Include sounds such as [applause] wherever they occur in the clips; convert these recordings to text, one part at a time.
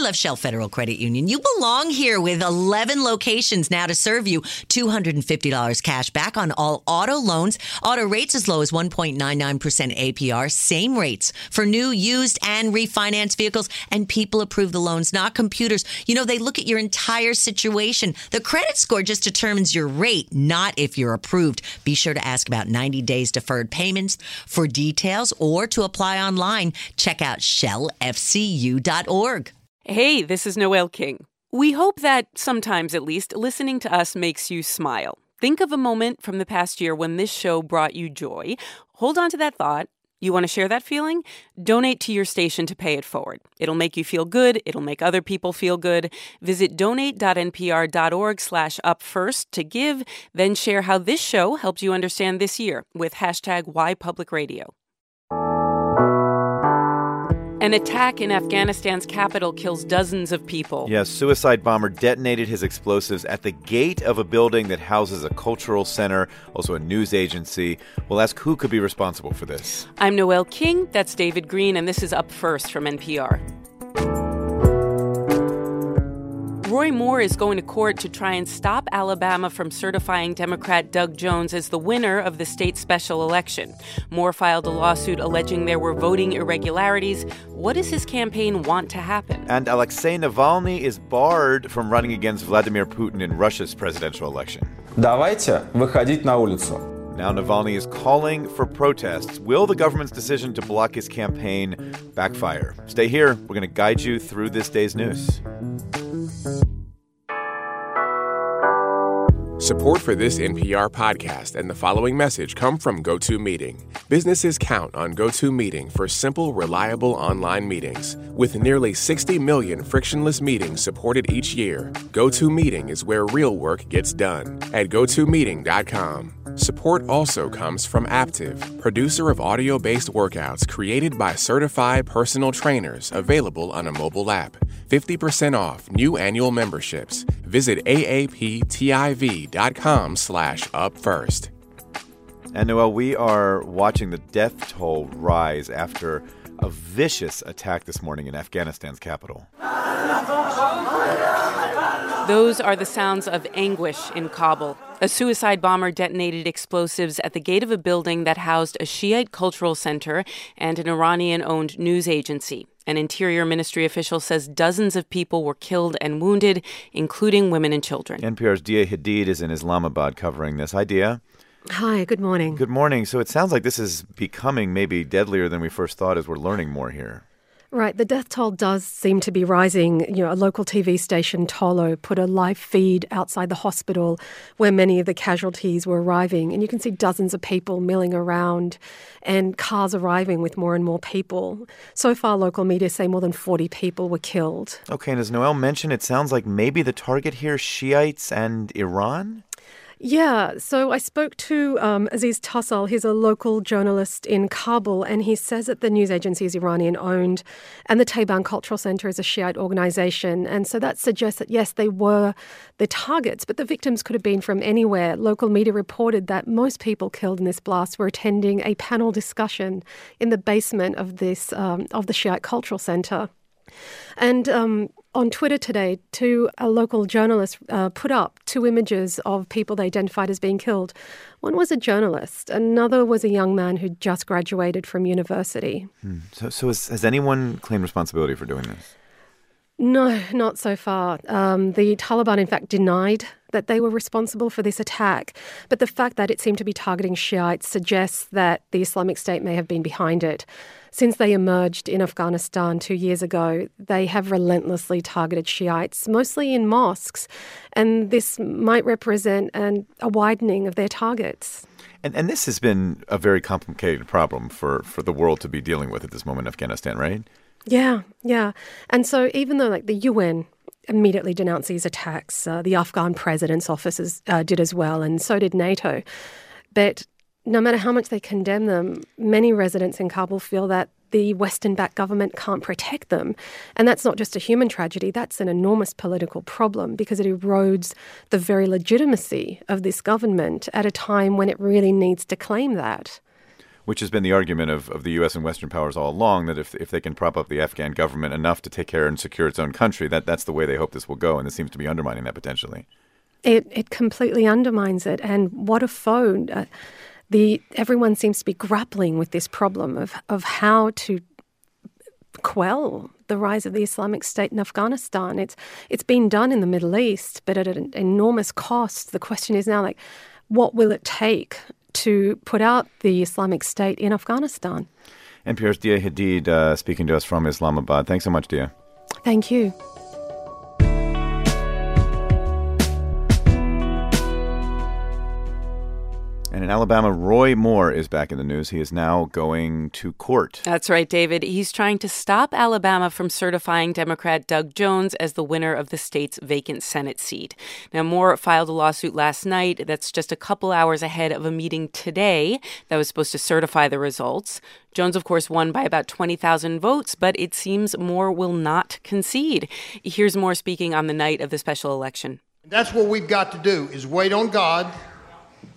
love Shell Federal Credit Union. You belong here with 11 locations now to serve you. $250 cash back on all auto loans. Auto rates as low as 1.99% APR. Same rates for new, used, and refinance vehicles. And people approve the loans, not computers. You know, they look at your entire situation. The credit score just determines your rate, not if you're approved. Be sure to ask about 90 days deferred payments for details or to apply online. Check out shellfcu.org. Hey, this is Noel King. We hope that sometimes, at least, listening to us makes you smile. Think of a moment from the past year when this show brought you joy. Hold on to that thought. You want to share that feeling? Donate to your station to pay it forward. It'll make you feel good. It'll make other people feel good. Visit donate.npr.org slash up first to give, then share how this show helped you understand this year with hashtag Why Public Radio. An attack in Afghanistan's capital kills dozens of people. Yes, suicide bomber detonated his explosives at the gate of a building that houses a cultural center, also a news agency. We'll ask who could be responsible for this. I'm Noel King, that's David Greene, and this is Up First from NPR. Roy Moore is going to court to try and stop Alabama from certifying Democrat Doug Jones as the winner of the state special election. Moore filed a lawsuit alleging there were voting irregularities. What does his campaign want to happen? And Alexei Navalny is barred from running against Vladimir Putin in Russia's presidential election. Давайте выходить на улицу. Now Navalny is calling for protests. Will the government's decision to block his campaign backfire? Stay here. We're going to guide you through this day's news. Support for this NPR podcast and the following message come from GoToMeeting. Businesses count on GoToMeeting for simple, reliable online meetings. With nearly 60 million frictionless meetings supported each year, GoToMeeting is where real work gets done at gotomeeting.com. Support also comes from Aaptiv, producer of audio based workouts created by certified personal trainers available on a mobile app. 50% off new annual memberships. Visit aaptiv.com slash up first. And Noel, we are watching the death toll rise after a vicious attack this morning in Afghanistan's capital. Those are the sounds of anguish in Kabul. A suicide bomber detonated explosives at the gate of a building that housed a Shiite cultural center and an Iranian owned news agency. An Interior Ministry official says dozens of people were killed and wounded, including women and children. NPR's Dia Hadid is in Islamabad covering this. Dia. Hi, good morning. Good morning. So it sounds like this is becoming maybe deadlier than we first thought as we're learning more here. Right, the death toll does seem to be rising. You know, a local TV station, Tolo, put a live feed outside the hospital where many of the casualties were arriving, and you can see dozens of people milling around and cars arriving with more and more people. So far, local media say more than 40 people were killed. Okay, and as Noel mentioned, it sounds like maybe the target here Shiites and Iran? Yeah, so I spoke to um, Aziz Tassal. He's a local journalist in Kabul, and he says that the news agency is Iranian owned, and the Tabayan Cultural Center is a Shiite organization. And so that suggests that, yes, they were the targets, but the victims could have been from anywhere. Local media reported that most people killed in this blast were attending a panel discussion in the basement of this um, of the Shiite Cultural Center. And um, on Twitter today, two a local journalist uh, put up two images of people they identified as being killed. One was a journalist, another was a young man who just graduated from university. Hmm. So, so has, has anyone claimed responsibility for doing this? No, not so far. Um, the Taliban, in fact, denied that they were responsible for this attack. But the fact that it seemed to be targeting Shiites suggests that the Islamic State may have been behind it. Since they emerged in Afghanistan two years ago, they have relentlessly targeted Shiites, mostly in mosques, and this might represent an, a widening of their targets. And, and this has been a very complicated problem for, for the world to be dealing with at this moment in Afghanistan, right? Yeah, yeah. And so even though like the UN immediately denounced these attacks, uh, the Afghan president's offices uh, did as well, and so did NATO. But no matter how much they condemn them, many residents in Kabul feel that the Western backed government can't protect them. And that's not just a human tragedy, that's an enormous political problem because it erodes the very legitimacy of this government at a time when it really needs to claim that. which has been the argument of, of the U.S. and Western powers all along that if, if they can prop up the Afghan government enough to take care and secure its own country, that, that's the way they hope this will go. And this seems to be undermining that potentially. It, it completely undermines it. And what a foe. Uh, the, everyone seems to be grappling with this problem of, of how to quell the rise of the Islamic State in Afghanistan. It's it's been done in the Middle East, but at an enormous cost. The question is now like, what will it take to put out the Islamic State in Afghanistan? NPR's Dia Hadid uh, speaking to us from Islamabad. Thanks so much, Dia. Thank you. And in Alabama, Roy Moore is back in the news. He is now going to court. That's right, David. He's trying to stop Alabama from certifying Democrat Doug Jones as the winner of the state's vacant Senate seat. Now, Moore filed a lawsuit last night that's just a couple hours ahead of a meeting today that was supposed to certify the results. Jones, of course, won by about 20,000 votes, but it seems Moore will not concede. Here's Moore speaking on the night of the special election. That's what we've got to do is wait on God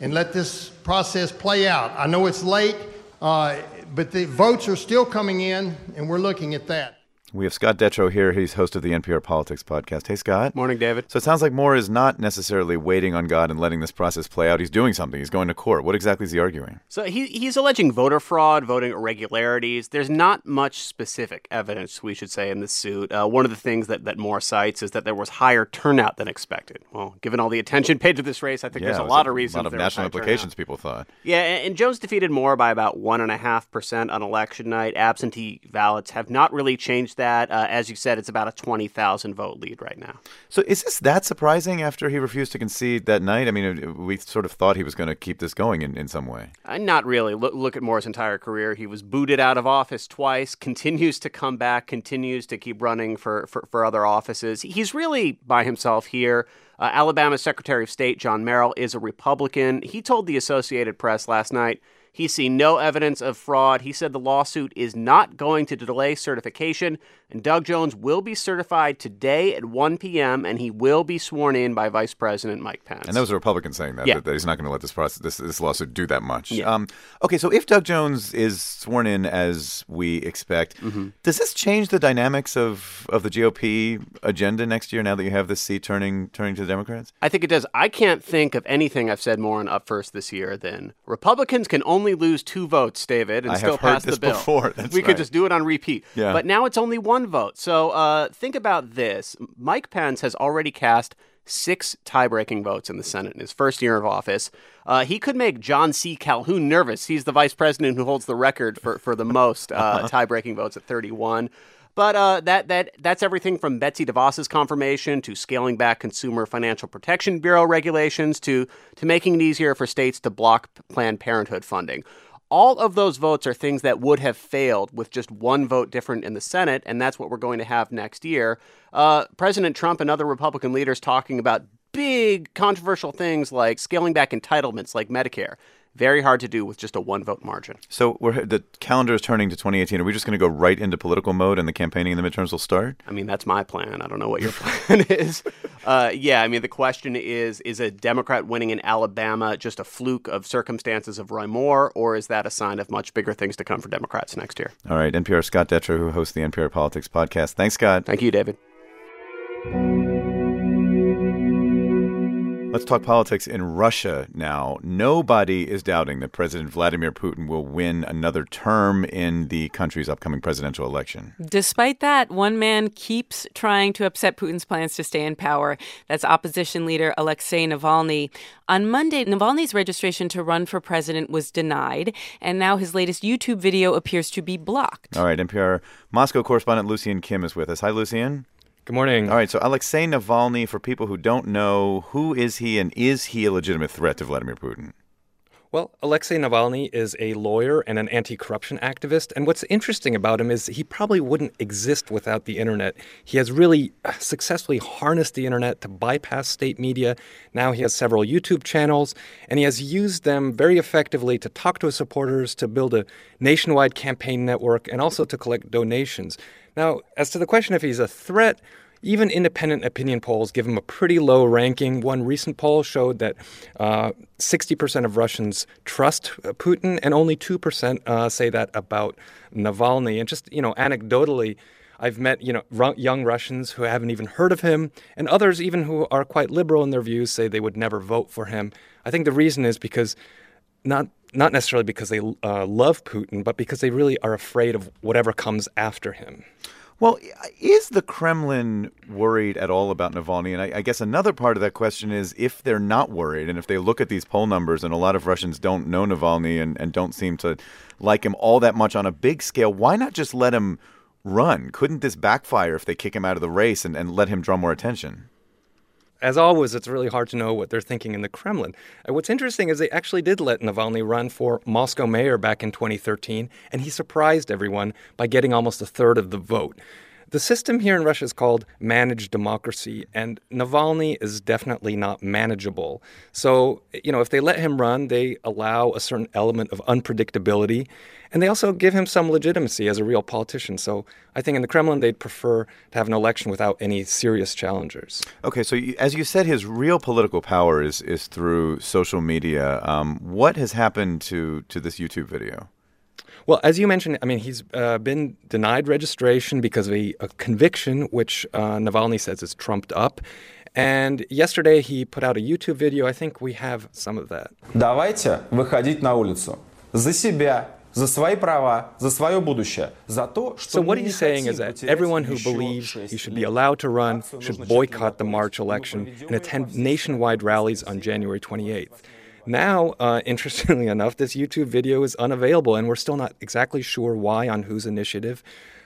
and let this process play out. I know it's late, uh, but the votes are still coming in, and we're looking at that. We have Scott Detrow here. He's host of the NPR Politics podcast. Hey, Scott. Morning, David. So it sounds like Moore is not necessarily waiting on God and letting this process play out. He's doing something. He's going to court. What exactly is he arguing? So he, he's alleging voter fraud, voting irregularities. There's not much specific evidence, we should say, in this suit. Uh, one of the things that, that Moore cites is that there was higher turnout than expected. Well, given all the attention paid to this race, I think yeah, there's a lot a, of reasons. A lot of national implications, turnout. people thought. Yeah, and, and Jones defeated Moore by about 1.5% on election night. Absentee ballots have not really changed that. Uh, as you said, it's about a 20,000 vote lead right now. So is this that surprising after he refused to concede that night? I mean, we sort of thought he was going to keep this going in, in some way. Uh, not really. Look, look at Moore's entire career. He was booted out of office twice, continues to come back, continues to keep running for, for, for other offices. He's really by himself here. Uh, Alabama Secretary of State John Merrill is a Republican. He told the Associated Press last night He's seen no evidence of fraud. He said the lawsuit is not going to delay certification, and Doug Jones will be certified today at 1 p.m. and he will be sworn in by Vice President Mike Pence. And that was a Republican saying that, yeah. that, he's not going to let this process, this, this lawsuit do that much. Yeah. Um, okay, so if Doug Jones is sworn in as we expect, mm-hmm. does this change the dynamics of, of the GOP agenda next year? Now that you have this seat turning turning to the Democrats, I think it does. I can't think of anything I've said more on Up First this year than Republicans can only lose two votes, David, and I still pass the bill. Before. [laughs] That's we right. could just do it on repeat. Yeah. But now it's only one vote. So uh, think about this: Mike Pence has already cast six tie-breaking votes in the Senate in his first year of office. Uh, he could make John C. Calhoun nervous. He's the vice president who holds the record for, for the most uh, [laughs] tie-breaking votes at 31. But uh, that that that's everything from Betsy DeVos's confirmation to scaling back Consumer Financial Protection Bureau regulations to to making it easier for states to block Planned Parenthood funding. All of those votes are things that would have failed with just one vote different in the Senate, and that's what we're going to have next year. Uh, President Trump and other Republican leaders talking about big controversial things like scaling back entitlements like Medicare. Very hard to do with just a one vote margin. So we're, the calendar is turning to 2018. Are we just going to go right into political mode and the campaigning in the midterms will start? I mean, that's my plan. I don't know what your [laughs] plan is. Uh, yeah, I mean, the question is is a Democrat winning in Alabama just a fluke of circumstances of Roy Moore, or is that a sign of much bigger things to come for Democrats next year? All right. NPR Scott Detrow, who hosts the NPR Politics podcast. Thanks, Scott. Thank you, David. Let's talk politics in Russia now. Nobody is doubting that President Vladimir Putin will win another term in the country's upcoming presidential election. Despite that, one man keeps trying to upset Putin's plans to stay in power. That's opposition leader Alexei Navalny. On Monday, Navalny's registration to run for president was denied, and now his latest YouTube video appears to be blocked. All right, NPR Moscow correspondent Lucian Kim is with us. Hi, Lucian. Good morning. All right, so Alexei Navalny, for people who don't know, who is he and is he a legitimate threat to Vladimir Putin? Well, Alexei Navalny is a lawyer and an anti corruption activist. And what's interesting about him is he probably wouldn't exist without the internet. He has really uh, successfully harnessed the internet to bypass state media. Now he has several YouTube channels, and he has used them very effectively to talk to his supporters, to build a nationwide campaign network, and also to collect donations. Now, as to the question if he's a threat, even independent opinion polls give him a pretty low ranking. One recent poll showed that uh, 60% of Russians trust uh, Putin, and only 2% uh, say that about Navalny. And just, you know, anecdotally, I've met, you know, young Russians who haven't even heard of him, and others even who are quite liberal in their views say they would never vote for him. I think the reason is because not not necessarily because they uh, love Putin, but because they really are afraid of whatever comes after him. Well, is the Kremlin worried at all about Navalny? And I, I, guess another part of that question is if they're not worried, and if they look at these poll numbers, and a lot of Russians don't know Navalny and, and don't seem to like him all that much on a big scale, why not just let him run? Couldn't this backfire if they kick him out of the race and, and let him draw more attention? As always, it's really hard to know what they're thinking in the Kremlin. What's interesting is they actually did let Navalny run for Moscow mayor back in 2013, and he surprised everyone by getting almost a third of the vote. The system here in Russia is called managed democracy, and Navalny is definitely not manageable. So, you know, if they let him run, they allow a certain element of unpredictability, and they also give him some legitimacy as a real politician. So, I think in the Kremlin, they'd prefer to have an election without any serious challengers. Okay, so you, as you said, his real political power is is through social media. Um, what has happened to to this YouTube video? Well, as you mentioned, I mean, he's uh, been denied registration because of a, a conviction, which uh, Navalny says is trumped up. And yesterday he put out a YouTube video. I think we have some of that. Давайте выходить на улицу. За себя, за свои права, за свое будущее, за то, что So what he's saying is that everyone who believes he should be allowed to run should boycott the March election and attend nationwide rallies on January 28th. Now, uh, [laughs] interestingly enough, this YouTube video is unavailable, and we're still not exactly sure why on whose initiative.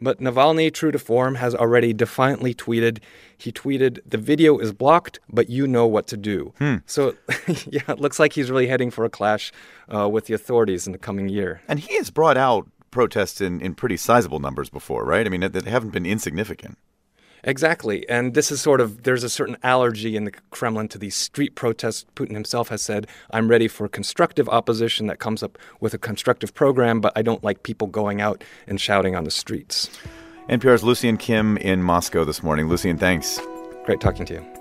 But Navalny, true to form, has already defiantly tweeted. He tweeted, The video is blocked, but you know what to do. Hmm. So, [laughs] yeah, it looks like he's really heading for a clash uh, with the authorities in the coming year. And he has brought out protests in, in pretty sizable numbers before, right? I mean, they haven't been insignificant. Exactly. And this is sort of, there's a certain allergy in the Kremlin to these street protests. Putin himself has said, I'm ready for constructive opposition that comes up with a constructive program, but I don't like people going out and shouting on the streets. NPR's Lucian Kim in Moscow this morning. Lucian, thanks. Great talking to you.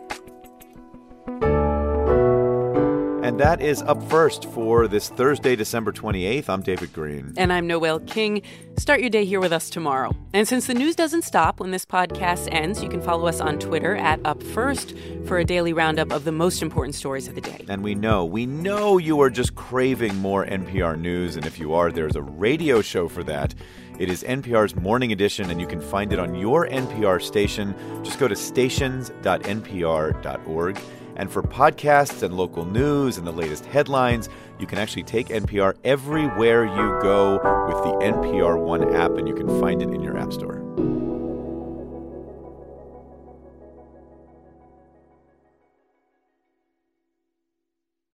And that is up first for this Thursday, December 28th. I'm David Greene. And I'm Noel King. Start your day here with us tomorrow. And since the news doesn't stop when this podcast ends, you can follow us on Twitter at UpFirst for a daily roundup of the most important stories of the day. And we know, we know you are just craving more NPR news. And if you are, there's a radio show for that. It is NPR's Morning Edition, and you can find it on your NPR station. Just go to stations.npr.org. And for podcasts and local news and the latest headlines, you can actually take NPR everywhere you go with the NPR One app, and you can find it in your App Store.